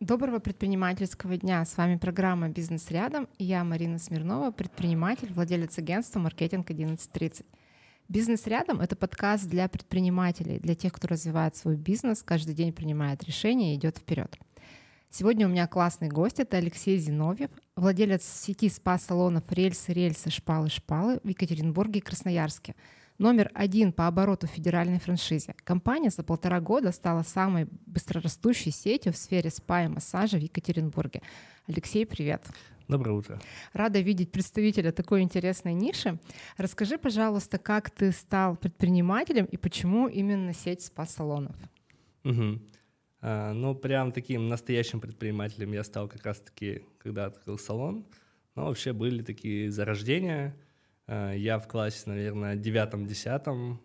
Доброго предпринимательского дня. С вами программа «Бизнес рядом» и я, Марина Смирнова, предприниматель, владелец агентства «Маркетинг 1130». «Бизнес рядом» — это подкаст для предпринимателей, для тех, кто развивает свой бизнес, каждый день принимает решения и идет вперед. Сегодня у меня классный гость — это Алексей Зиновьев, владелец сети спа-салонов «Рельсы, рельсы, шпалы, шпалы» в Екатеринбурге и Красноярске — номер один по обороту федеральной франшизе. Компания за полтора года стала самой быстрорастущей сетью в сфере спа и массажа в Екатеринбурге. Алексей, привет. Доброе утро. Рада видеть представителя такой интересной ниши. Расскажи, пожалуйста, как ты стал предпринимателем и почему именно сеть спа-салонов? Угу. А, ну, прям таким настоящим предпринимателем я стал как раз-таки, когда открыл салон. Но вообще были такие зарождения — я в классе, наверное, девятом-десятом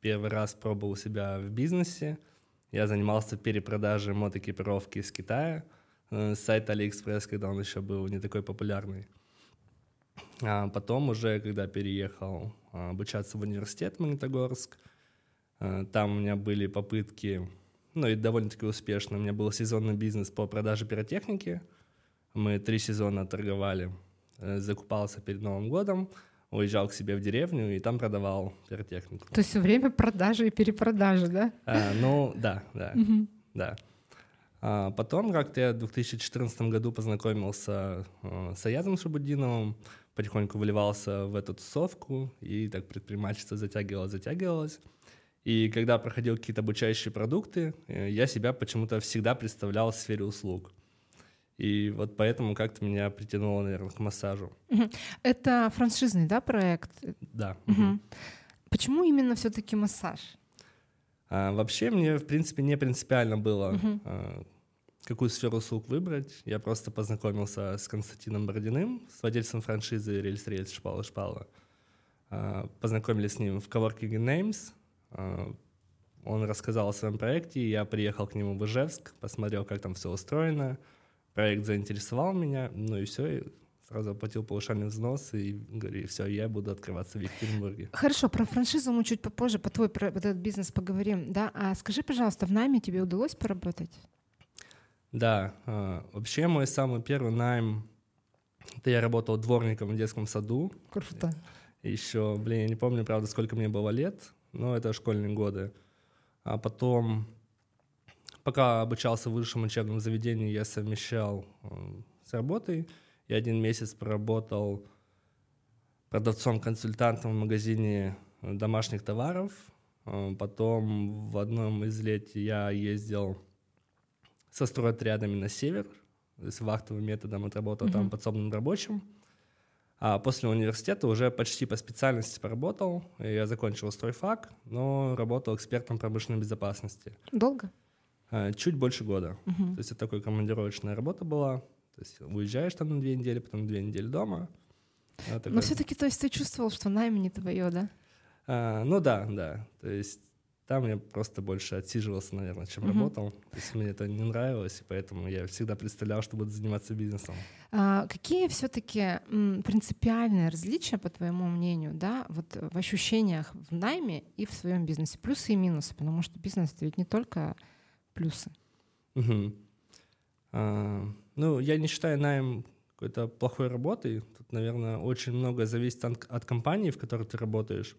первый раз пробовал себя в бизнесе. Я занимался перепродажей мотоэкипировки из Китая э, с сайта AliExpress, когда он еще был не такой популярный. А потом уже, когда переехал э, обучаться в университет Магнитогорск, там у меня были попытки, ну и довольно-таки успешно. У меня был сезонный бизнес по продаже пиротехники. Мы три сезона торговали Э, закупался перед Новым годом, уезжал к себе в деревню и там продавал пиротехнику. То есть все время продажи и перепродажи, да? А, ну, да, да, да. А потом как-то я в 2014 году познакомился э, с Аязом Шабудиновым, потихоньку выливался в эту тусовку, и так предпринимательство затягивалось, затягивалось. И когда проходил какие-то обучающие продукты, э, я себя почему-то всегда представлял в сфере услуг. И вот поэтому как-то меня притянуло, наверное, к массажу. Это франшизный, да, проект? Да. Угу. Почему именно все-таки массаж? А, вообще мне, в принципе, не принципиально было, угу. а, какую сферу услуг выбрать. Я просто познакомился с Константином Бородиным, с владельцем франшизы «Рельс Рельс Шпала Шпала». А, познакомились с ним в Coworking Names. А, он рассказал о своем проекте, я приехал к нему в Ижевск, посмотрел, как там все устроено, проект заинтересовал меня, ну и все, и сразу оплатил повышальный взнос и говорю, все, я буду открываться в Екатеринбурге. Хорошо, про франшизу мы чуть попозже, по твой про этот бизнес поговорим, да? А скажи, пожалуйста, в найме тебе удалось поработать? Да, э, вообще мой самый первый найм, это я работал дворником в детском саду. Круто. Еще, блин, я не помню, правда, сколько мне было лет, но это школьные годы. А потом Пока обучался в высшем учебном заведении, я совмещал э, с работой. Я один месяц проработал продавцом-консультантом в магазине домашних товаров. Э, потом в одном из лет я ездил со стройотрядами на север, с вахтовым методом отработал mm-hmm. там подсобным рабочим. А после университета уже почти по специальности поработал. Я закончил стройфак, но работал экспертом промышленной безопасности. Долго? Э, чуть больше года. Угу. То есть это такая командировочная работа была. То есть уезжаешь там на две недели, потом две недели дома. Вот Но все-таки, то есть ты чувствовал, что найм не твое, да? А, ну да, да. То есть там я просто больше отсиживался, наверное, чем uh работал. То есть мне это не нравилось, и поэтому я всегда представлял, что буду заниматься бизнесом. А, какие все-таки принципиальные различия, по твоему мнению, да, вот в ощущениях в найме и в своем бизнесе? Плюсы и минусы, потому что бизнес это ведь не только плюсы. Угу. А, ну, я не считаю найм какой-то плохой работой. Тут, наверное, очень много зависит от, от компании, в которой ты работаешь.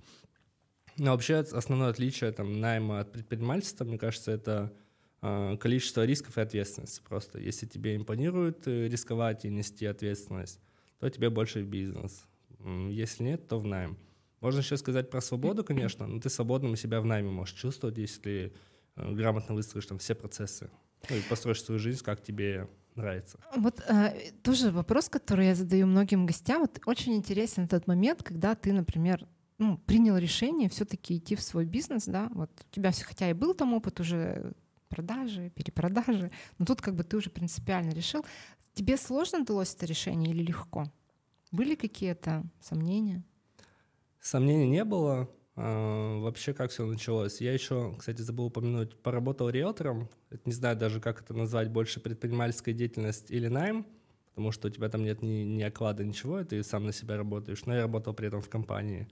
Но вообще основное отличие там, найма от предпринимательства, мне кажется, это э, количество рисков и ответственности. Просто если тебе импонирует э, рисковать и нести ответственность, то тебе больше в бизнес. Если нет, то в найм. Можно еще сказать про свободу, конечно, но ты свободным себя в найме можешь чувствовать, если грамотно выстроишь там все процессы. Ну и построишь свою жизнь, как тебе нравится. Вот э, тоже вопрос, который я задаю многим гостям. Вот очень интересен этот момент, когда ты, например, ну, принял решение все-таки идти в свой бизнес, да, вот у тебя все, хотя и был там опыт уже продажи, перепродажи, но тут как бы ты уже принципиально решил. Тебе сложно далось это решение или легко? Были какие-то сомнения? Сомнений не было. А, вообще, как все началось? Я еще, кстати, забыл упомянуть, поработал риэлтором. Не знаю даже, как это назвать, больше предпринимательская деятельность или найм, потому что у тебя там нет ни, ни оклада, ничего, ты сам на себя работаешь. Но я работал при этом в компании.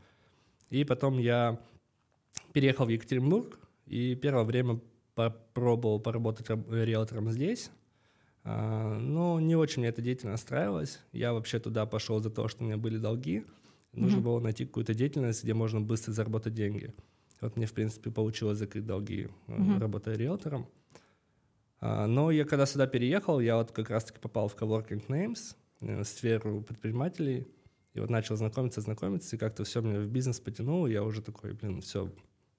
И потом я переехал в Екатеринбург, и первое время попробовал поработать риэлтором здесь. А, но не очень мне эта деятельность нравилась. Я вообще туда пошел за то, что у меня были долги. Нужно mm-hmm. было найти какую-то деятельность, где можно быстро заработать деньги. Вот мне, в принципе, получилось закрыть долги, mm-hmm. работая риэлтором. А, но я когда сюда переехал, я вот как раз-таки попал в Coworking Names, э, сферу предпринимателей, и вот начал знакомиться, знакомиться, и как-то все меня в бизнес потянуло, я уже такой, блин, все,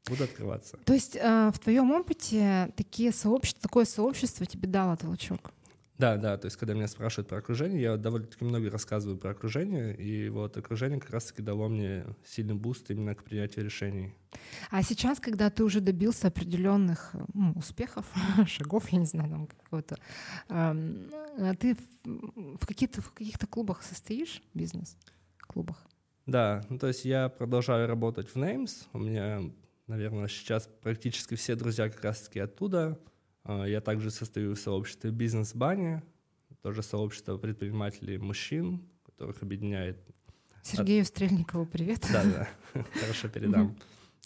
буду открываться. То есть э, в твоем опыте такие сообщества, такое сообщество тебе дало толчок? Да, да, то есть когда меня спрашивают про окружение, я довольно-таки много рассказываю про окружение, и вот окружение как раз-таки дало мне сильный boost именно к принятию решений. А сейчас, когда ты уже добился определенных ну, успехов, шагов, я не знаю, там какого-то, э, ты в, каких-то, в каких-то клубах состоишь, бизнес-клубах? Да, ну то есть я продолжаю работать в Names, у меня, наверное, сейчас практически все друзья как раз-таки оттуда, я также состою в сообществе «Бизнес-бани», тоже сообщество предпринимателей мужчин, которых объединяет... Сергею Стрельникову привет. Да, да, хорошо передам.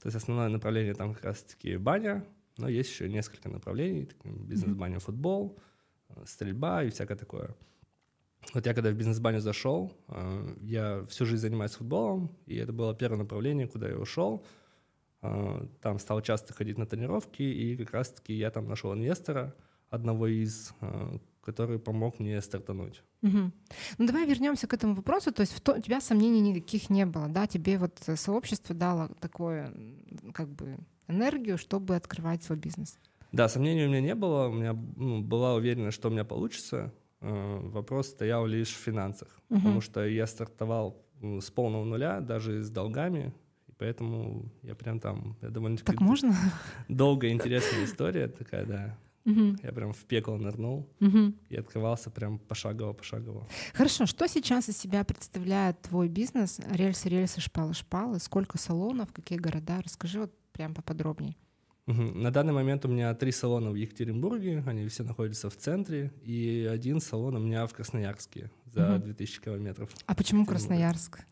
То есть основное направление там как раз-таки баня, но есть еще несколько направлений, бизнес-баня, футбол, э, стрельба и всякое такое. Вот я когда в бизнес-баню зашел, э, я всю жизнь занимаюсь футболом, и это было первое направление, куда я ушел — а, там стал часто ходить на тренировки, и как раз-таки я там нашел инвестора, одного из, а, который помог мне стартануть. Угу. Ну давай вернемся к этому вопросу. То есть в то, у тебя сомнений никаких не было, да? Тебе вот сообщество дало такое, как бы, энергию, чтобы открывать свой бизнес. Да, сомнений у меня не было. У меня ну, была уверенность, что у меня получится. А, вопрос стоял лишь в финансах, угу. потому что я стартовал с полного нуля, даже с долгами. Поэтому я прям там, я довольно-таки... Так можно? Долгая, интересная история такая, да. Угу. Я прям в пекло нырнул угу. и открывался прям пошагово, пошагово. Хорошо, что сейчас из себя представляет твой бизнес? Рельсы, рельсы, шпалы, шпалы. Сколько салонов, какие города? Расскажи вот прям поподробнее. Угу. На данный момент у меня три салона в Екатеринбурге, они все находятся в центре, и один салон у меня в Красноярске за угу. 2000 километров. А почему Красноярск?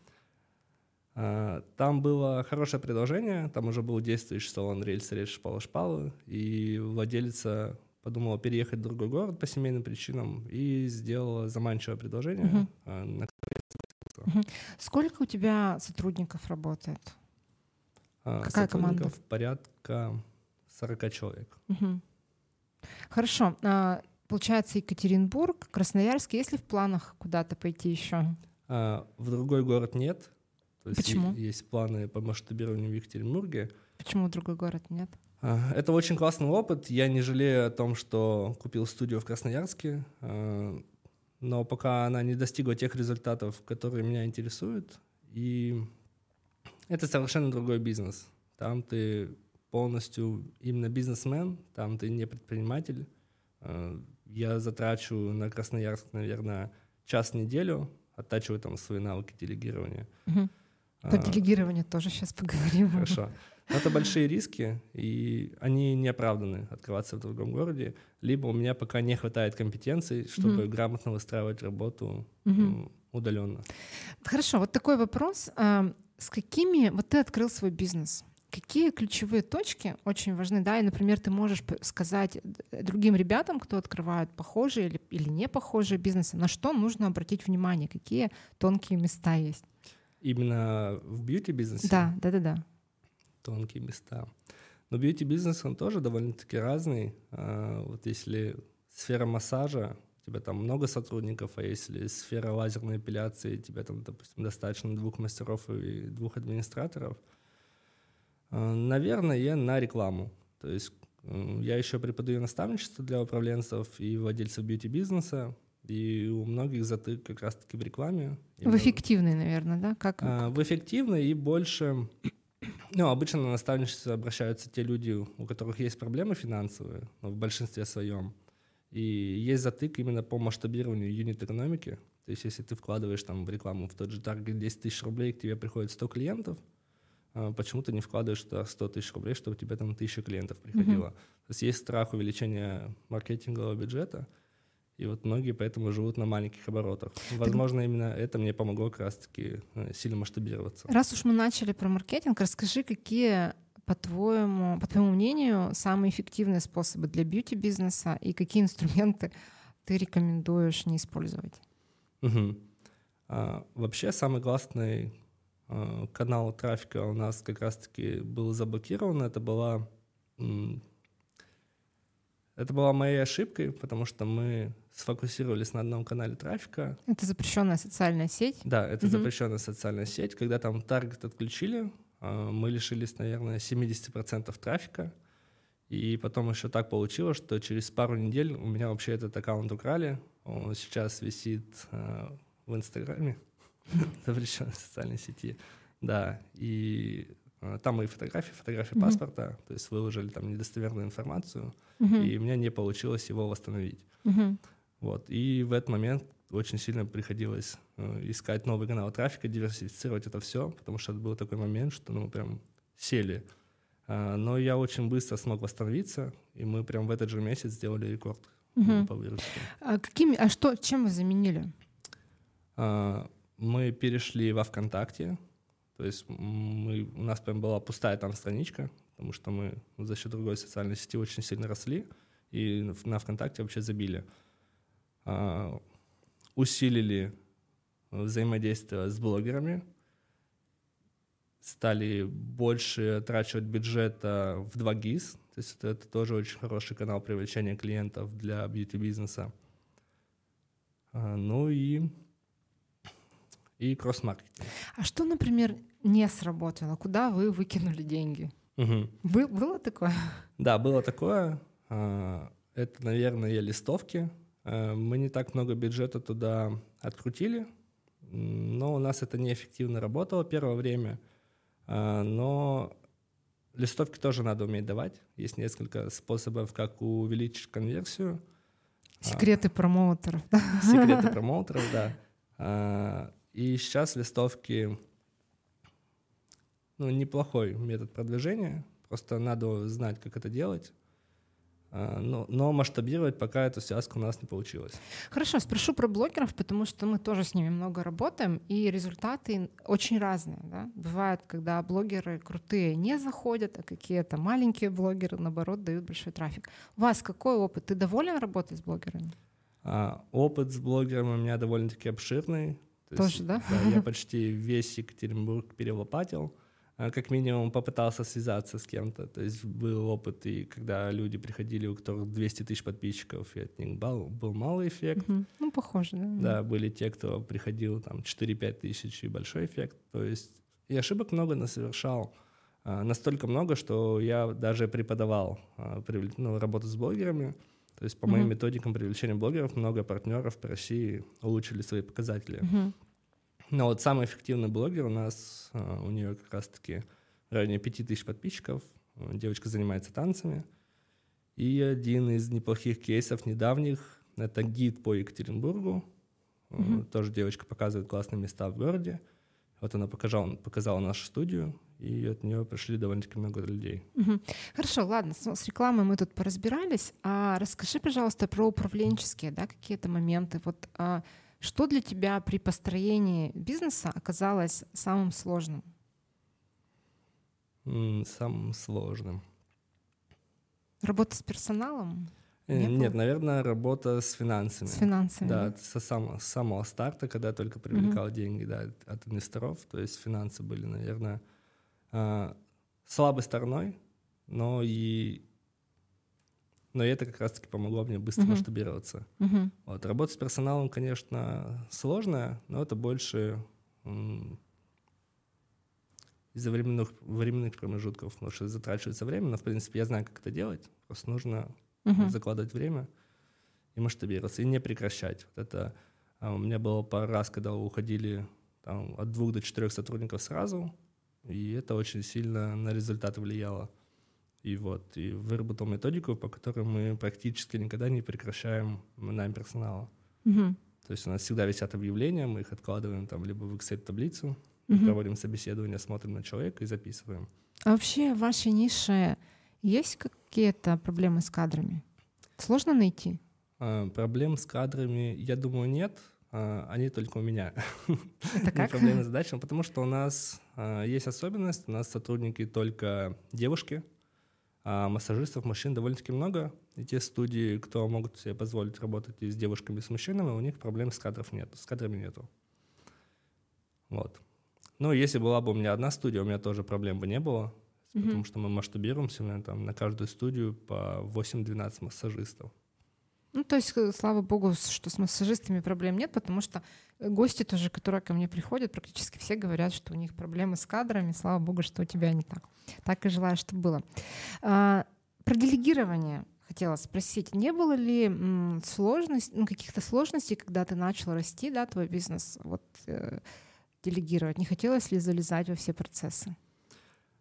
А, там было хорошее предложение, там уже был действующий салон рельс, рельс, шпала, шпала, и владелица подумала переехать в другой город по семейным причинам и сделала заманчивое предложение. Угу. На угу. Сколько у тебя сотрудников работает? А, Какая команда? порядка 40 человек. Угу. Хорошо. Получается, Екатеринбург, Красноярск. Есть ли в планах куда-то пойти еще? В другой город нет. То есть Почему? Есть планы по масштабированию в Екатеринбурге. Почему другой город нет? А, это очень классный опыт. Я не жалею о том, что купил студию в Красноярске, а, но пока она не достигла тех результатов, которые меня интересуют. И это совершенно другой бизнес. Там ты полностью именно бизнесмен, там ты не предприниматель. А, я затрачу на Красноярск, наверное, час в неделю, оттачиваю там свои навыки делегирования. Uh-huh. По а, делегированию тоже сейчас поговорим. Хорошо. Но это большие риски, и они не оправданы открываться в другом городе. Либо у меня пока не хватает компетенций, чтобы mm-hmm. грамотно выстраивать работу mm-hmm. удаленно. Хорошо, вот такой вопрос. А, с какими... Вот ты открыл свой бизнес. Какие ключевые точки очень важны, да, и, например, ты можешь сказать другим ребятам, кто открывают похожие или, или не похожие бизнесы, на что нужно обратить внимание, какие тонкие места есть? Именно в бьюти-бизнесе? Да, да, да, да. Тонкие места. Но бьюти-бизнес, он тоже довольно-таки разный. А, вот если сфера массажа, у тебя там много сотрудников, а если сфера лазерной эпиляции, тебе там, допустим, достаточно двух мастеров и двух администраторов, а, наверное, я на рекламу. То есть я еще преподаю наставничество для управленцев и владельцев бьюти-бизнеса. И у многих затык как раз-таки в рекламе. В эффективной, наверное, да? Как? А, в эффективной и больше... Ну, обычно на наставничество обращаются те люди, у которых есть проблемы финансовые, но в большинстве своем. И есть затык именно по масштабированию юнит-экономики. То есть если ты вкладываешь там в рекламу в тот же таргет 10 тысяч рублей, к тебе приходит 100 клиентов, а почему ты не вкладываешь туда 100 тысяч рублей, чтобы у тебя там тысяча клиентов приходило? Mm-hmm. То есть есть страх увеличения маркетингового бюджета — и вот многие поэтому живут на маленьких оборотах. Возможно, так... именно это мне помогло как раз-таки э, сильно масштабироваться. Раз уж мы начали про маркетинг, расскажи, какие по-твоему, по твоему мнению, самые эффективные способы для бьюти-бизнеса и какие инструменты ты рекомендуешь не использовать? Угу. А, вообще самый классный а, канал трафика у нас как раз-таки был заблокирован. Это была это была моей ошибкой, потому что мы сфокусировались на одном канале трафика. Это запрещенная социальная сеть? Да, это угу. запрещенная социальная сеть. Когда там таргет отключили, а, мы лишились, наверное, 70% трафика. И потом еще так получилось, что через пару недель у меня вообще этот аккаунт украли. Он сейчас висит а, в Инстаграме, запрещенной социальной сети. Да, и там мои фотографии, фотографии mm-hmm. паспорта, то есть выложили там недостоверную информацию, mm-hmm. и у меня не получилось его восстановить. Mm-hmm. Вот, и в этот момент очень сильно приходилось э, искать новый канал трафика, диверсифицировать это все, потому что это был такой момент, что ну, мы прям сели. А, но я очень быстро смог восстановиться, и мы прям в этот же месяц сделали рекорд угу. по выручке. А, какими, а что, чем вы заменили? А, мы перешли во ВКонтакте, то есть мы, у нас прям была пустая там страничка, потому что мы за счет другой социальной сети очень сильно росли, и на ВКонтакте вообще забили. А, усилили взаимодействие с блогерами, стали больше отрачивать бюджета в 2GIS, то есть это, это тоже очень хороший канал привлечения клиентов для бьюти-бизнеса. А, ну и и кросс-маркетинг. А что, например, не сработало? Куда вы выкинули деньги? Угу. Бы- было такое? Да, было такое. А, это, наверное, листовки. А, мы не так много бюджета туда открутили, но у нас это неэффективно работало первое время. А, но листовки тоже надо уметь давать. Есть несколько способов, как увеличить конверсию. Секреты промоутеров. Секреты промоутеров, да. И сейчас листовки, ну, неплохой метод продвижения, просто надо знать, как это делать. А, но, но масштабировать пока эту связку у нас не получилось. Хорошо, спрошу про блогеров, потому что мы тоже с ними много работаем, и результаты очень разные. Да? Бывает, когда блогеры крутые не заходят, а какие-то маленькие блогеры, наоборот, дают большой трафик. У вас какой опыт? Ты доволен работать с блогерами? А, опыт с блогерами у меня довольно-таки обширный. То Тоже, есть, да? да? Я почти весь Екатеринбург перелопатил. А, как минимум попытался связаться с кем-то. То есть был опыт, и когда люди приходили, у которых 200 тысяч подписчиков, и от них был, был малый эффект. Угу. Ну, похоже, да? Да, были те, кто приходил там 4-5 тысяч и большой эффект. То есть и ошибок много насовершал. А, настолько много, что я даже преподавал а, ну, работу с блогерами. То есть по mm-hmm. моим методикам привлечения блогеров много партнеров по России улучшили свои показатели. Mm-hmm. Но вот самый эффективный блогер у нас, а, у нее как раз-таки в районе 5000 подписчиков. Девочка занимается танцами. И один из неплохих кейсов недавних — это гид по Екатеринбургу. Mm-hmm. Тоже девочка показывает классные места в городе. Вот она показала, показала нашу студию, и от нее пришли довольно-таки много людей. Угу. Хорошо, ладно, с, с рекламой мы тут поразбирались. А расскажи, пожалуйста, про управленческие, да, какие-то моменты. Вот а, что для тебя при построении бизнеса оказалось самым сложным? Самым сложным. Работа с персоналом? Э, Не Нет, наверное, работа с финансами. С финансами. Да, со самого, с самого старта, когда только привлекал mm-hmm. деньги да, от инвесторов. То есть финансы были, наверное, слабой стороной, но и но это как раз-таки помогло мне быстро uh-huh. масштабироваться. Uh-huh. Вот, работа с персоналом, конечно, сложная, но это больше м- из-за временных, временных промежутков, потому что затрачивается время, но, в принципе, я знаю, как это делать. Просто нужно uh-huh. закладывать время и масштабироваться, и не прекращать. Вот это а, у меня было пару раз, когда уходили там, от двух до четырех сотрудников сразу, и это очень сильно на результаты влияло. И вот, и выработал методику, по которой мы практически никогда не прекращаем найм персонала. Угу. То есть у нас всегда висят объявления, мы их откладываем там либо в Excel-таблицу, угу. проводим собеседование, смотрим на человека и записываем. А вообще в вашей нише есть какие-то проблемы с кадрами? Сложно найти? А, проблем с кадрами, я думаю, нет. А, они только у меня. Это как? Проблемы с задачами, потому что у нас а, есть особенность, у нас сотрудники только девушки, А массажистов мужчин довольно-таки много, и те студии, кто могут себе позволить работать и с девушками, и с мужчинами, у них проблем с кадров нет, с кадрами нету. Вот. Ну, если была бы у меня одна студия, у меня тоже проблем бы не было, mm-hmm. потому что мы масштабируемся, у меня там на каждую студию по 8-12 массажистов. Ну, то есть, э, слава богу, что с массажистами проблем нет, потому что э, гости тоже, которые ко мне приходят, практически все говорят, что у них проблемы с кадрами. Слава богу, что у тебя не так. Так и желаю, чтобы было. А, про делегирование хотела спросить, не было ли сложностей, ну, каких-то сложностей, когда ты начал расти, да, твой бизнес, вот э, делегировать? Не хотелось ли залезать во все процессы?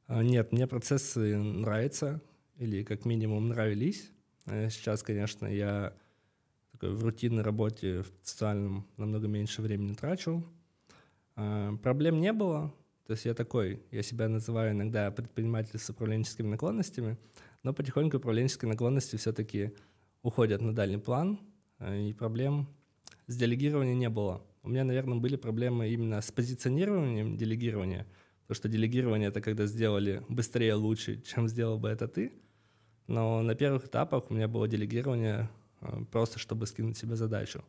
А, нет, мне процессы нравятся, или как минимум нравились. Э, сейчас, конечно, я в рутинной работе, в социальном намного меньше времени трачу. А, проблем не было. То есть я такой, я себя называю иногда предприниматель с управленческими наклонностями, но потихоньку управленческие наклонности все-таки уходят на дальний план, э, и проблем с делегированием не было. У меня, наверное, были проблемы именно с позиционированием делегирования, потому что делегирование — это когда сделали быстрее, лучше, чем сделал бы это ты. Но на первых этапах у меня было делегирование э, просто, чтобы скинуть себе задачу.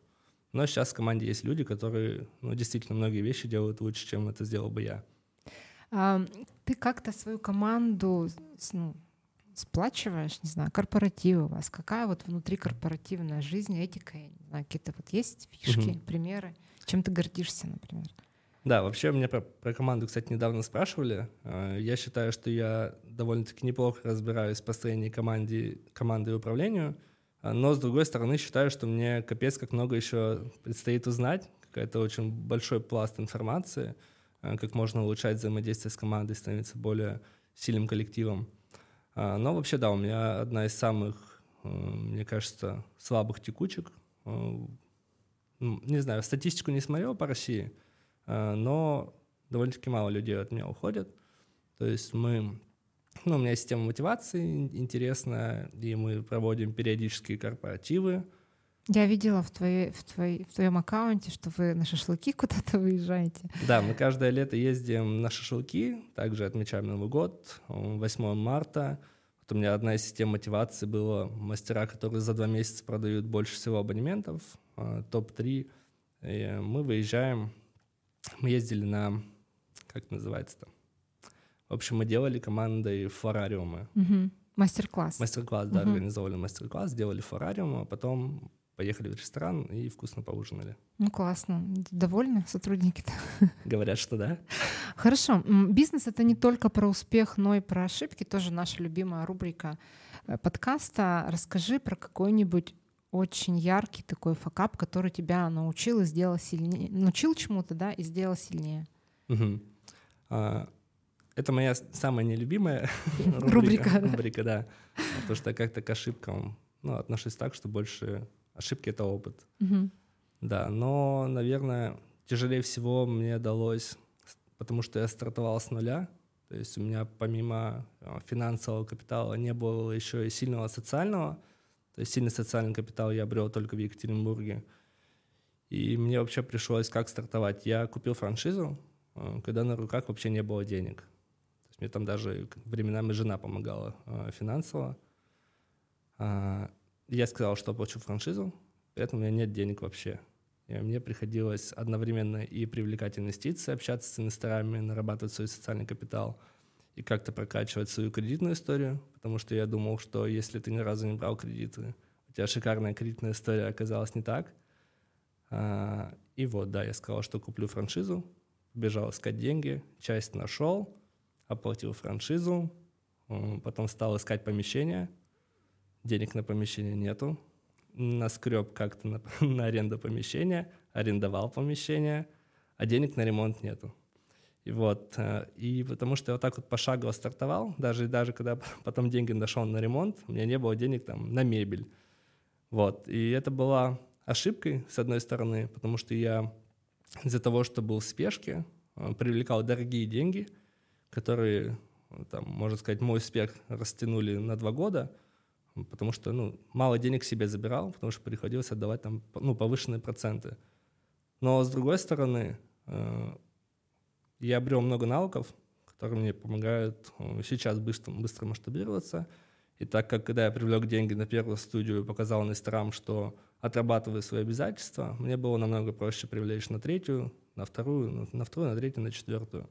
Но сейчас в команде есть люди, которые ну, действительно многие вещи делают лучше, чем это сделал бы я. А, ты как-то свою команду ну, сплачиваешь, не знаю, корпоративы у вас, какая вот внутри корпоративная жизнь, этика, я не знаю, какие-то вот есть фишки, угу. примеры? Чем ты гордишься, например? Да, вообще меня про, про команду, кстати, недавно спрашивали. А, я считаю, что я довольно-таки неплохо разбираюсь в построении команды, команды и управлению, а, но, с другой стороны, считаю, что мне капец как много еще предстоит узнать, какая-то очень большой пласт информации, а, как можно улучшать взаимодействие с командой, становиться более сильным коллективом. Но вообще, да, у меня одна из самых, мне кажется, слабых текучек не знаю, статистику не смотрел по России, э, но довольно-таки мало людей от меня уходят. То есть мы, ну, у меня система мотивации интересная, и мы проводим периодические корпоративы. Я видела в, твоей, в, твоей, в твоем аккаунте, что вы на шашлыки куда-то выезжаете. Да, мы каждое лето ездим на шашлыки, также отмечаем Новый год, 8 марта. Вот у меня одна из систем мотивации была мастера, которые за два месяца продают больше всего абонементов. Э, топ-3. Мы выезжаем, мы ездили на, как называется-то? В общем, мы делали командой флорариумы. Угу. Мастер-класс. Мастер-класс, да, угу. организовали мастер-класс, сделали флорариум, а потом поехали в ресторан и вкусно поужинали. Ну, классно. Довольны сотрудники-то? Говорят, что да. Хорошо. Бизнес — это не только про успех, но и про ошибки. Тоже наша любимая рубрика э, подкаста. Расскажи про какой-нибудь очень яркий такой факап, который тебя научил и сделал сильнее, научил чему-то, да, и сделал сильнее. Угу. А, это моя самая нелюбимая рубрика, рубрика, да. Потому что как-то к ошибкам ну, отношусь так, что больше ошибки — это опыт. Угу. Да, но, наверное, тяжелее всего мне далось, потому что я стартовал с нуля, то есть у меня помимо а, финансового капитала не было еще и сильного социального, то есть сильный социальный капитал я обрел только в Екатеринбурге. И мне вообще пришлось как стартовать. Я купил франшизу, э, когда на руках вообще не было денег. Мне там даже временами жена помогала э, финансово. А, я сказал, что оплачу франшизу, при этом у меня нет денег вообще. И мне приходилось одновременно и привлекать инвестиции, общаться с инвесторами, нарабатывать свой социальный капитал – и как-то прокачивать свою кредитную историю, потому что я думал, что если ты ни разу не брал кредиты, у тебя шикарная кредитная история оказалась не так. А, и вот, да, я сказал, что куплю франшизу, бежал искать деньги, часть нашел, оплатил франшизу, потом стал искать помещение, денег на помещение нету, наскреб как-то на, на аренду помещения, арендовал помещение, а денег на ремонт нету. И вот, э, и потому что я вот так вот пошагово стартовал, даже, даже когда потом деньги нашел на ремонт, у меня не было денег там на мебель. Вот, и это была ошибкой, с одной стороны, потому что я из-за того, что был в спешке, э, привлекал дорогие деньги, которые, там, можно сказать, мой успех растянули на два года, потому что, ну, мало денег себе забирал, потому что приходилось отдавать там, ну, повышенные проценты. Но, с другой стороны, э, я обрел много навыков, которые мне помогают э, сейчас быстро, быстро масштабироваться. И так как, когда я привлек деньги на первую студию и показал инвесторам, что отрабатываю свои обязательства, мне было намного проще привлечь на третью, на вторую, на вторую, на третью, на четвертую.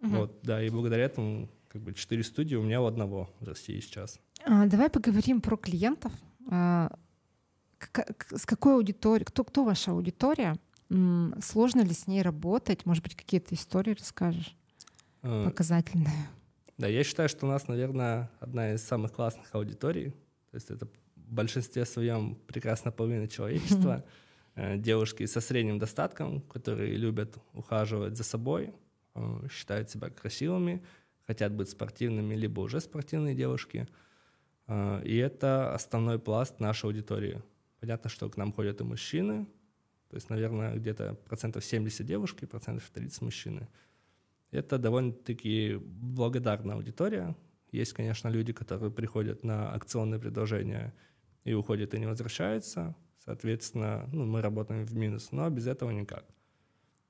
Угу. Вот, да, и благодаря этому как бы четыре студии у меня у одного в России сейчас. А, давай поговорим про клиентов. А, с какой аудиторией, кто, кто ваша аудитория? Сложно ли с ней работать? Может быть, какие-то истории расскажешь? А, Показательные. Да, я считаю, что у нас, наверное, одна из самых классных аудиторий. То есть это в большинстве своем прекрасная половина человечества. Э, девушки со средним достатком, которые любят ухаживать за собой, считают себя красивыми, хотят быть спортивными, либо уже спортивные девушки. Э, и это основной пласт нашей аудитории. Понятно, что к нам ходят и мужчины, то есть, наверное, где-то процентов 70 девушки, процентов 30 мужчины. Это довольно-таки благодарная аудитория. Есть, конечно, люди, которые приходят на акционные предложения и уходят и не возвращаются. Соответственно, ну, мы работаем в минус, но без этого никак.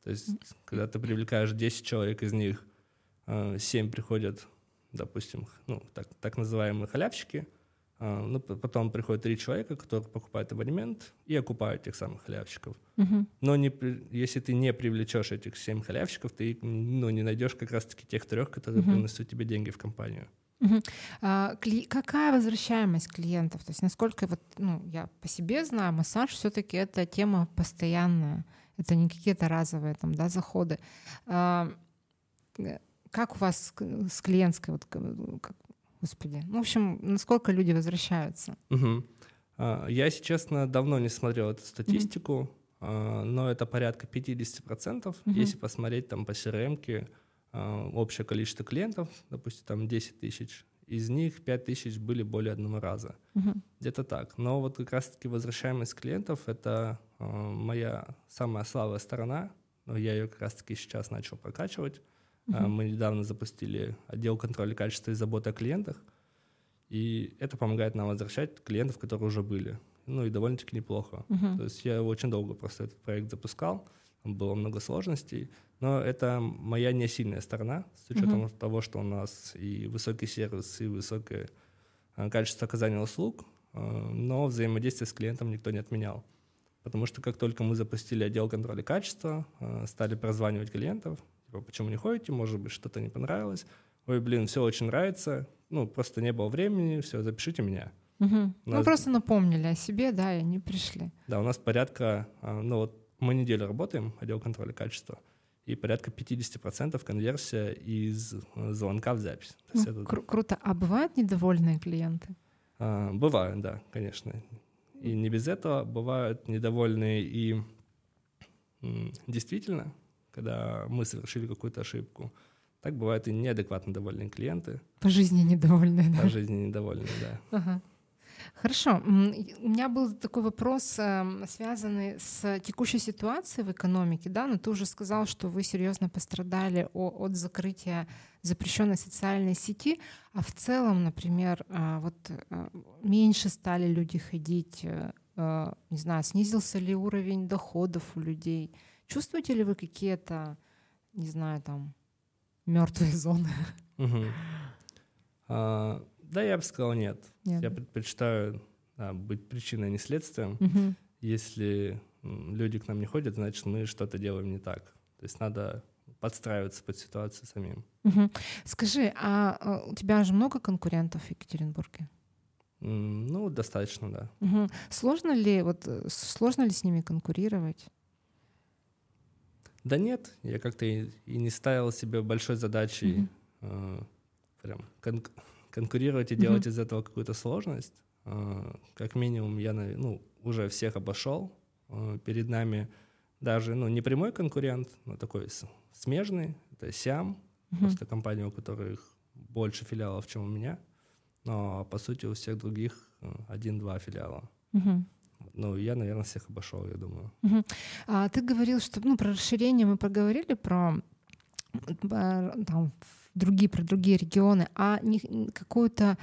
То есть, когда ты привлекаешь 10 человек, из них 7 э, приходят, допустим, ну, так, так называемые халявщики – а, ну, потом приходят три человека, которые покупают абонемент и окупают тех самых халявщиков. Uh-huh. Но не, если ты не привлечешь этих семь халявщиков, ты ну, не найдешь как раз-таки тех трех, которые uh-huh. принесут тебе деньги в компанию. Угу. А, кли- какая возвращаемость клиентов? То есть насколько вот, ну, я по себе знаю, массаж все-таки это тема постоянная, это не какие-то разовые там, да, заходы. А, э, как у вас с клиентской, вот, Господи. Ну, в общем, насколько люди возвращаются? Угу. Я, если честно, давно не смотрел эту статистику, угу. но это порядка 50%. Угу. Если посмотреть там по CRM, а, общее количество клиентов, допустим, там 10 тысяч, из них 5 тысяч были более одного раза. Угу. Где-то так. Но вот как раз-таки возвращаемость клиентов — это моя самая слабая сторона, но я ее как раз-таки сейчас начал прокачивать. Uh-huh. Мы недавно запустили отдел контроля качества и заботы о клиентах, и это помогает нам возвращать клиентов, которые уже были. Ну и довольно-таки неплохо. Uh-huh. То есть я очень долго просто этот проект запускал, было много сложностей, но это моя не сильная сторона, с учетом uh-huh. того, что у нас и высокий сервис, и высокое а, качество оказания услуг, а, но взаимодействие с клиентом никто не отменял. Потому что как только мы запустили отдел контроля качества, стали прозванивать клиентов, Типа, почему не ходите? Может быть, что-то не понравилось. Ой, блин, все очень нравится. Ну, просто не было времени, все, запишите меня. Угу. Нас... Ну, просто напомнили о себе, да, и они пришли. Да, у нас порядка, ну вот мы неделю работаем, отдел контроля качества, и порядка 50% конверсия из э, звонка в запись. Ну, это... кру- круто. А бывают недовольные клиенты? А, бывают, да, конечно. И не без этого бывают недовольные и действительно когда мы совершили какую-то ошибку. Так бывают и неадекватно довольные клиенты. По жизни недовольные, да? По жизни недовольные, да. Ага. Хорошо. У меня был такой вопрос, эм, связанный с текущей ситуацией в экономике, да, но ты уже сказал, что вы серьезно пострадали от закрытия запрещенной социальной сети, а в целом, например, э, вот э, меньше стали люди ходить, э, не знаю, снизился ли уровень доходов у людей, Чувствуете ли вы какие-то, не знаю, там, мертвые зоны? Угу. А, да, я бы сказал нет. нет. Я предпочитаю да, быть причиной, а не следствием. Угу. Если люди к нам не ходят, значит, мы что-то делаем не так. То есть надо подстраиваться под ситуацию самим. Угу. Скажи, а, а у тебя же много конкурентов в Екатеринбурге? Ну, достаточно, да. Угу. Сложно ли вот э, сложно ли с ними конкурировать? Да нет, я как-то и, и не ставил себе большой задачей mm-hmm. э, прям кон- конкурировать и mm-hmm. делать из этого какую-то сложность. Э, как минимум я ну, уже всех обошел. Э, перед нами даже ну, не прямой конкурент, но такой смежный. Это Сиам, mm-hmm. просто компания, у которых больше филиалов, чем у меня. Но по сути у всех других э, один-два филиала. Mm-hmm. Ну, я, наверное, всех обошел, я думаю. Угу. А ты говорил, что ну, про расширение мы проговорили, про там, другие, про другие регионы, а не, какую-то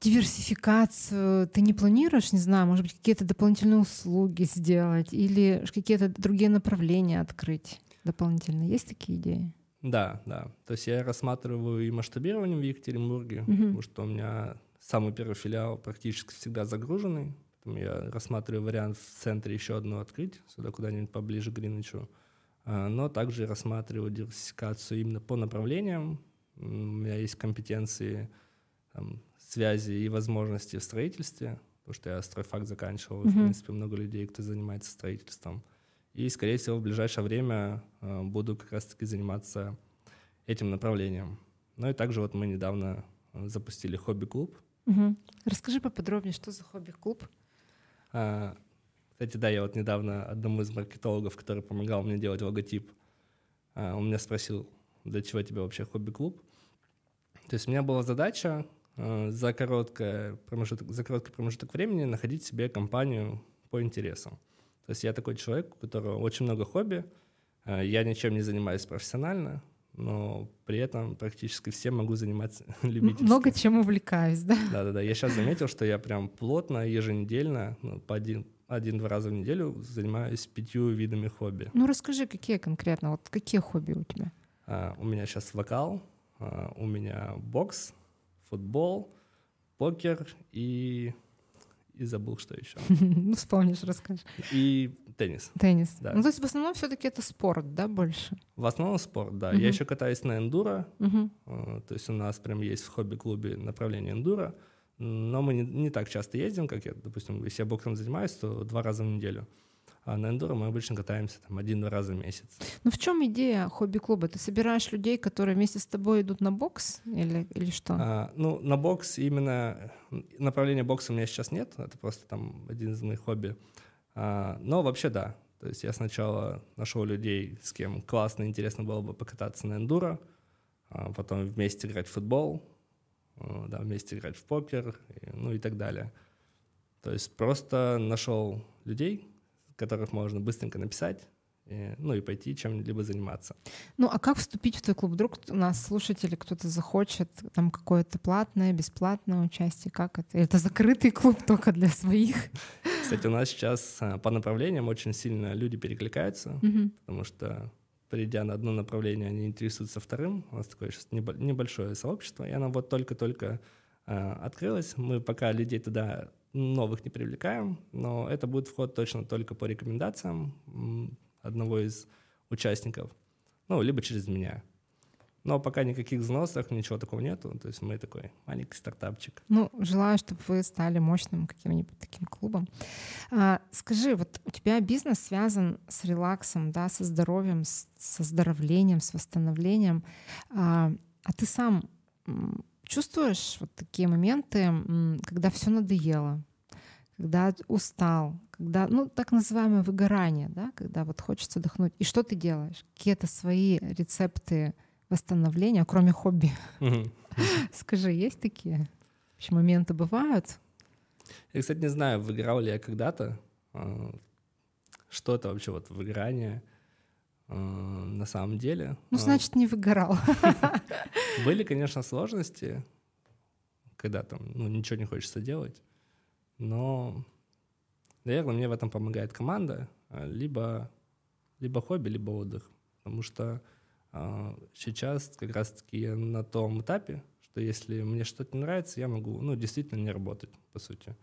диверсификацию ты не планируешь, не знаю, может быть, какие-то дополнительные услуги сделать или какие-то другие направления открыть дополнительно? Есть такие идеи? Да, да. То есть я рассматриваю и масштабирование в Екатеринбурге, Мгм. потому что у меня самый первый филиал практически всегда загруженный. Поэтому я рассматриваю вариант в центре еще одну открыть, сюда куда-нибудь поближе к Гринвичу. А, Но также рассматриваю диверсификацию именно по направлениям. У меня есть компетенции, там, связи и возможности в строительстве, потому что я стройфак заканчивал, и, в принципе, много людей, кто занимается строительством. И, скорее всего, в ближайшее время э, буду как раз-таки заниматься этим направлением. Ну и также вот мы недавно э, запустили хобби-клуб. Мгм. Расскажи поподробнее, что за хобби-клуб? А, Кстати, да, я вот недавно одному из маркетологов, который помогал мне делать логотип, а, он меня спросил, для чего тебе вообще хобби-клуб? То есть у меня была задача э, за, короткое промежуток, за короткий промежуток времени находить себе компанию по интересам. То есть я такой человек, у которого очень много хобби, э, я ничем не занимаюсь профессионально, но при этом практически всем могу заниматься любительски. Много чем увлекаюсь, да? Да-да-да, я сейчас заметил, что я прям плотно, еженедельно, ну, по один, один-два раза в неделю занимаюсь пятью видами хобби. Ну расскажи, какие конкретно, вот какие хобби у тебя? А, у меня сейчас вокал, а, у меня бокс, футбол, покер и... И забыл, что еще. Ну вспомнишь, расскажешь. И теннис. Теннис. Да. Ну то есть в основном все-таки это спорт, да, больше? В основном спорт, да. Мгм. Я еще катаюсь на эндуро, а, то есть у нас прям есть в хобби-клубе направление эндуро, но мы не, не так часто ездим, как я, допустим, если я боксом занимаюсь, то два раза в неделю. А на эндуро мы обычно катаемся там один-два раза в месяц. Ну в чем идея хобби-клуба? Ты собираешь людей, которые вместе с тобой идут на бокс или, или что? А, ну, на бокс именно направления бокса у меня сейчас нет, это просто там один из моих хобби. А, но вообще да. То есть я сначала нашел людей, с кем классно, интересно было бы покататься на эндуро, а потом вместе играть в футбол, да, вместе играть в покер, ну и так далее. То есть просто нашел людей, которых можно быстренько написать, и, ну и пойти чем-либо заниматься. Ну а как вступить в твой клуб? Вдруг у нас слушатели кто-то захочет, там какое-то платное, бесплатное участие, как это? Это закрытый клуб только для своих? Кстати, у нас сейчас а, по направлениям очень сильно люди перекликаются, потому что придя на одно направление, они интересуются вторым. У нас такое сейчас небо- небольшое сообщество, и оно вот только-только а, открылось. Мы пока людей туда новых не привлекаем, но это будет вход точно только по рекомендациям одного из участников, ну, либо через меня. Но пока никаких взносов, ничего такого нету. То есть мы такой маленький стартапчик. Ну, желаю, чтобы вы стали мощным каким-нибудь таким клубом. А, скажи, вот у тебя бизнес связан с релаксом, да, со здоровьем, с, с оздоровлением, с восстановлением. А, а ты сам чувствуешь вот такие моменты, когда все надоело, когда устал, когда, ну, так называемое выгорание, да, когда вот хочется отдохнуть. И что ты делаешь? Какие-то свои рецепты восстановления, кроме хобби? Скажи, есть такие вообще моменты бывают? Я, кстати, не знаю, выиграл ли я когда-то. а, Что это вообще вот выгорание а, на самом деле? Ну, А, значит, не выгорал. Были, конечно, сложности, когда там ну, ничего не хочется делать, но, наверное, мне в этом помогает команда, либо, либо хобби, либо отдых, потому что сейчас как раз-таки я на том этапе, что если мне что-то не нравится, я могу, ну, действительно не работать, по сути.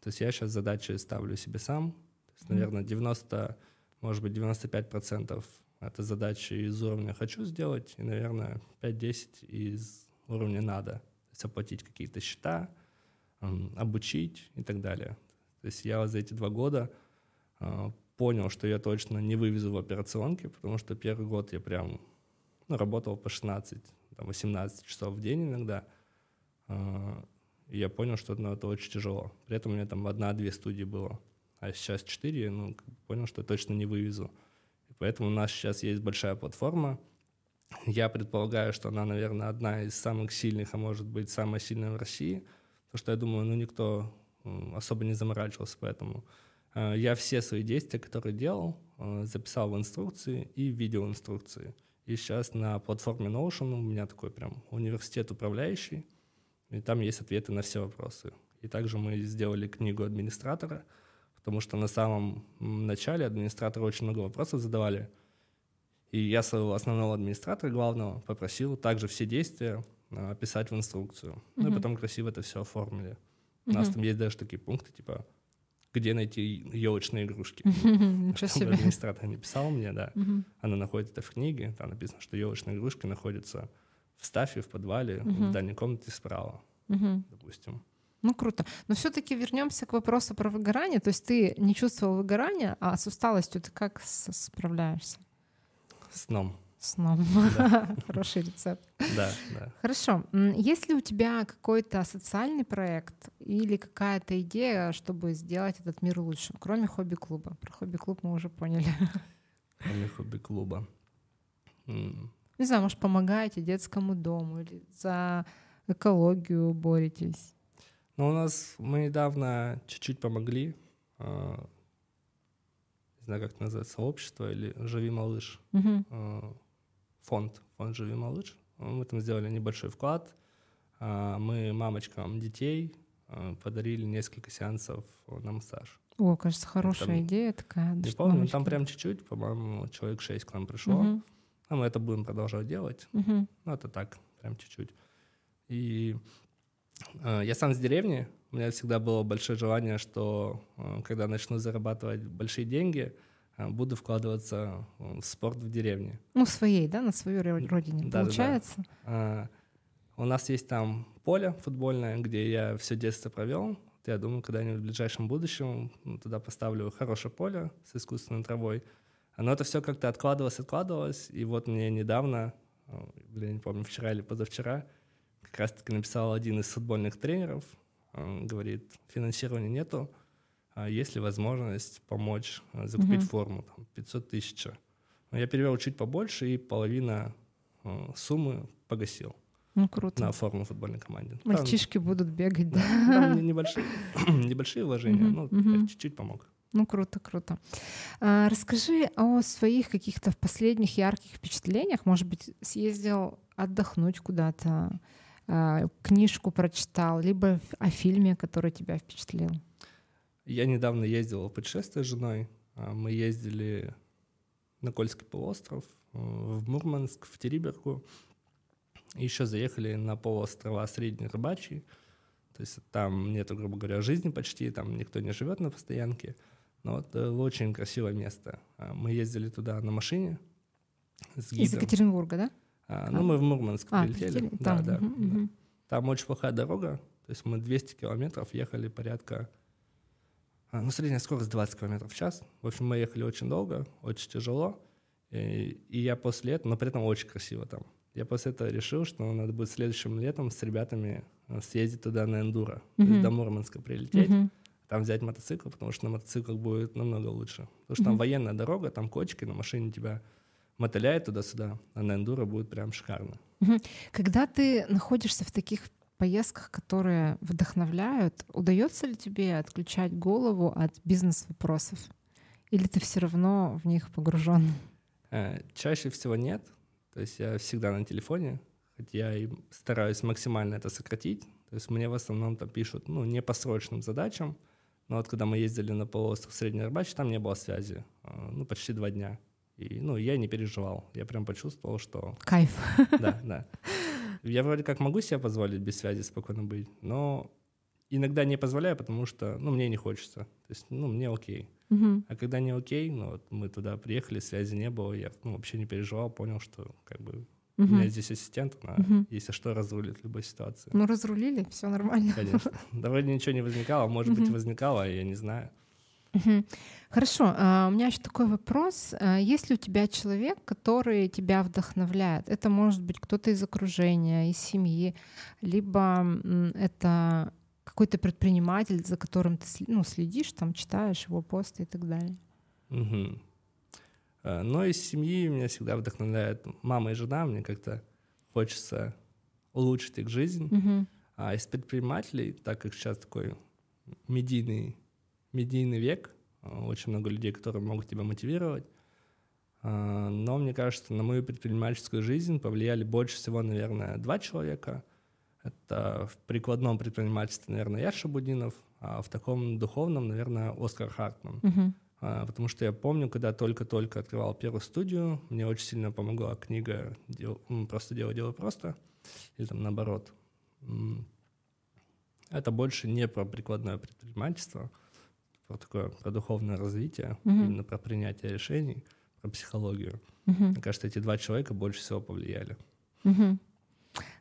То есть я сейчас задачи ставлю себе сам, то есть, наверное, 90, может быть, 95% это задачи из уровня «хочу сделать», и, наверное, 5-10 из уровня «надо». То есть оплатить какие-то счета, обучить и так далее. То есть я за эти два года а, понял, что я точно не вывезу в операционке, потому что первый год я прям ну, работал по 16, там, 18 часов в день иногда. А, И я понял, что ну, это очень тяжело. При этом у меня там одна-две студии было. А сейчас четыре, ну, понял, что я точно не вывезу. И поэтому у нас сейчас есть большая платформа. Я предполагаю, что она, наверное, одна из самых сильных, а может быть, самая сильная в России. Потому что я думаю, ну, никто особо не заморачивался, поэтому э, я все свои действия, которые делал, э, записал в инструкции и в видеоинструкции. И сейчас на платформе Notion у меня такой прям университет управляющий, и там есть ответы на все вопросы. И также мы сделали книгу администратора, потому что на самом начале администраторы очень много вопросов задавали. И я своего основного администратора главного попросил также все действия а, описать в инструкцию. Mm-hmm. Ну и потом красиво это все оформили. У нас там есть даже такие пункты, типа, где найти елочные игрушки. Себе. Администратор не писал мне, да. Она находит это в книге, там написано, что елочные игрушки находятся в стафе, в подвале, в дальней комнате справа, допустим. Ну, круто. Но все-таки вернемся к вопросу про выгорание. То есть ты не чувствовал выгорания, а с усталостью ты как справляешься? Сном. Сном. Хороший рецепт. Да, да. Хорошо. Есть ли у тебя какой-то социальный проект или какая-то идея, чтобы сделать этот мир лучше, кроме хобби-клуба? Про хобби-клуб мы уже поняли. Кроме хобби-клуба. Не знаю, может, помогаете детскому дому или за экологию боретесь? Ну, у нас мы недавно чуть-чуть помогли а, не знаю, как это называется, сообщество или «Живи, малыш», uh фонд, фонд «Живи, малыш». Мы там сделали небольшой вклад. А, мы мамочкам детей а, подарили несколько сеансов на массаж. О, кажется, хорошая там, идея такая. Не помню, мамочка... там прям чуть-чуть, по-моему, человек шесть к нам пришло. Uh-huh. А мы это будем продолжать делать. Uh-huh. Ну, это так, прям чуть-чуть. И э, я сам с деревни, у меня всегда было большое желание, что э, когда начну зарабатывать большие деньги, буду вкладываться в спорт в деревне. Ну, своей, да, на свою родине, да, получается? Да, да. У нас есть там поле футбольное, где я все детство провел. Я думаю, когда-нибудь в ближайшем будущем туда поставлю хорошее поле с искусственной травой. Но это все как-то откладывалось, откладывалось. И вот мне недавно, блин, не помню, вчера или позавчера, как раз-таки написал один из футбольных тренеров, он говорит, финансирования нету, есть ли возможность помочь э, закупить uh-huh. форму, там, 500 тысяч. Я перевел чуть побольше, и половина э, суммы погасил. Ну, круто. На форму футбольной команде. Мальчишки там, будут бегать, да? Там небольшие, небольшие вложения, uh-huh, ну, uh-huh. чуть-чуть помог. Ну, круто, круто. А, расскажи о своих каких-то последних ярких впечатлениях. Может быть, съездил отдохнуть куда-то, а, книжку прочитал, либо о фильме, который тебя впечатлил? Я недавно ездил в путешествие с женой. А, мы ездили на Кольский полуостров, э, в Мурманск, в Териберку. Еще заехали на полуострова Средний Рыбачий. То есть там нет, грубо говоря, жизни почти, там никто не живет на постоянке. Но вот э, очень красивое место. А, мы ездили туда на машине с гидом. Из Екатеринбурга, да? А, ну, мы в Мурманск а, прилетели. Да, там, да, угу, да. Угу. Там очень плохая дорога. То есть мы 200 километров ехали порядка... А, ну, средняя скорость 20 километров в час. В общем, мы ехали очень долго, очень тяжело. И, и я после этого... Но при этом очень красиво там. Я после этого решил, что надо будет следующим летом с ребятами а, съездить туда на эндуро, mm-hmm. то есть до Мурманска прилететь, mm-hmm. там взять мотоцикл, потому что на мотоциклах будет намного лучше. Потому что mm-hmm. там военная дорога, там кочки, на машине тебя мотыляет туда-сюда, а на эндуро будет прям шикарно. Когда ты находишься в таких поездках, которые вдохновляют, удается ли тебе отключать голову от бизнес-вопросов? Или ты все равно в них погружен? Э, чаще всего нет. То есть я всегда на телефоне, хоть я и стараюсь максимально это сократить. То есть мне в основном там пишут, ну, не по срочным задачам, но вот когда мы ездили на полуостров Средний Рыбач, там не было связи, э, ну, почти два дня. И, ну, я не переживал. Я прям почувствовал, что... Кайф. Да, да. Я вроде как могу себе позволить без связи спокойно быть, но иногда не позволяю, потому что, ну, мне не хочется. То есть, ну, мне окей. Uh-huh. А когда не окей, ну, вот мы туда приехали, связи не было, я ну, вообще не переживал, понял, что как бы uh-huh. у меня здесь ассистент, она, uh-huh. если что, разрулит любой ситуации. Ну, разрулили, все нормально. Конечно. Да вроде ничего не возникало, может uh-huh. быть, возникало, я не знаю. Хорошо, а, у меня еще такой вопрос. А, есть ли у тебя человек, который тебя вдохновляет? Это может быть кто-то из окружения, из семьи, либо это какой-то предприниматель, за которым ты ну, следишь, там читаешь его посты и так далее. Угу. Но из семьи меня всегда вдохновляет мама и жена. Мне как-то хочется улучшить их жизнь. Угу. А из предпринимателей, так как сейчас такой медийный медийный век, а, очень много людей, которые могут тебя мотивировать. А, но мне кажется, на мою предпринимательскую жизнь повлияли больше всего, наверное, два человека. Это в прикладном предпринимательстве, наверное, Яша Будинов, а в таком духовном, наверное, Оскар Хартман. А, потому что я помню, когда только-только открывал первую студию, мне очень сильно помогла книга «Просто дело, дело просто» или там наоборот. Это больше не про прикладное предпринимательство, про такое про духовное развитие, mm-hmm. именно про принятие решений, про психологию. Mm-hmm. Мне кажется, эти два человека больше всего повлияли. Mm-hmm.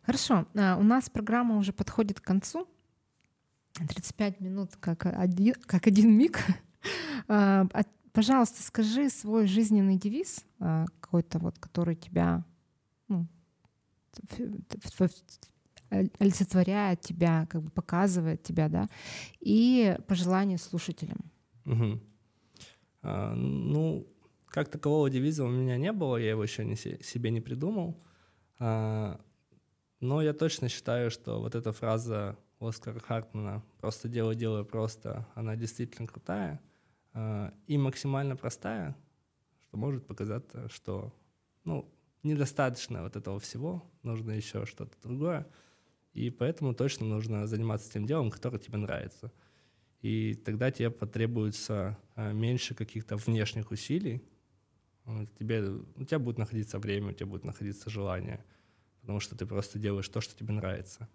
Хорошо, а, у нас программа уже подходит к концу. 35 минут как один, как один миг. А, пожалуйста, скажи свой жизненный девиз, а, какой-то вот, который тебя ну, олицетворяет тебя, как бы показывает тебя, да, и пожелания слушателям. Угу. А, ну, как такового девиза у меня не было, я его еще не себе не придумал. А, но я точно считаю, что вот эта фраза Оскара Хартмана «просто дело делаю просто», она действительно крутая а, и максимально простая, что может показаться, что ну, недостаточно вот этого всего, нужно еще что-то другое. И поэтому точно нужно заниматься тем делом, которое тебе нравится. И тогда тебе потребуется а, меньше каких-то внешних усилий. Тебе, у тебя будет находиться время, у тебя будет находиться желание, потому что ты просто делаешь то, что тебе нравится.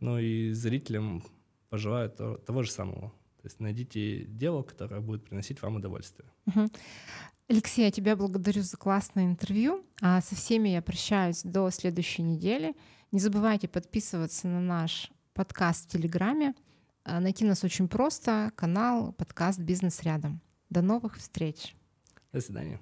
Ну и зрителям пожелаю то, того же самого. То есть найдите дело, которое будет приносить вам удовольствие. Алексей, я тебя благодарю за классное интервью. А со всеми я прощаюсь до следующей недели. Не забывайте подписываться на наш подкаст в Телеграме. А, найти нас очень просто. Канал, подкаст «Бизнес рядом». До новых встреч. До свидания.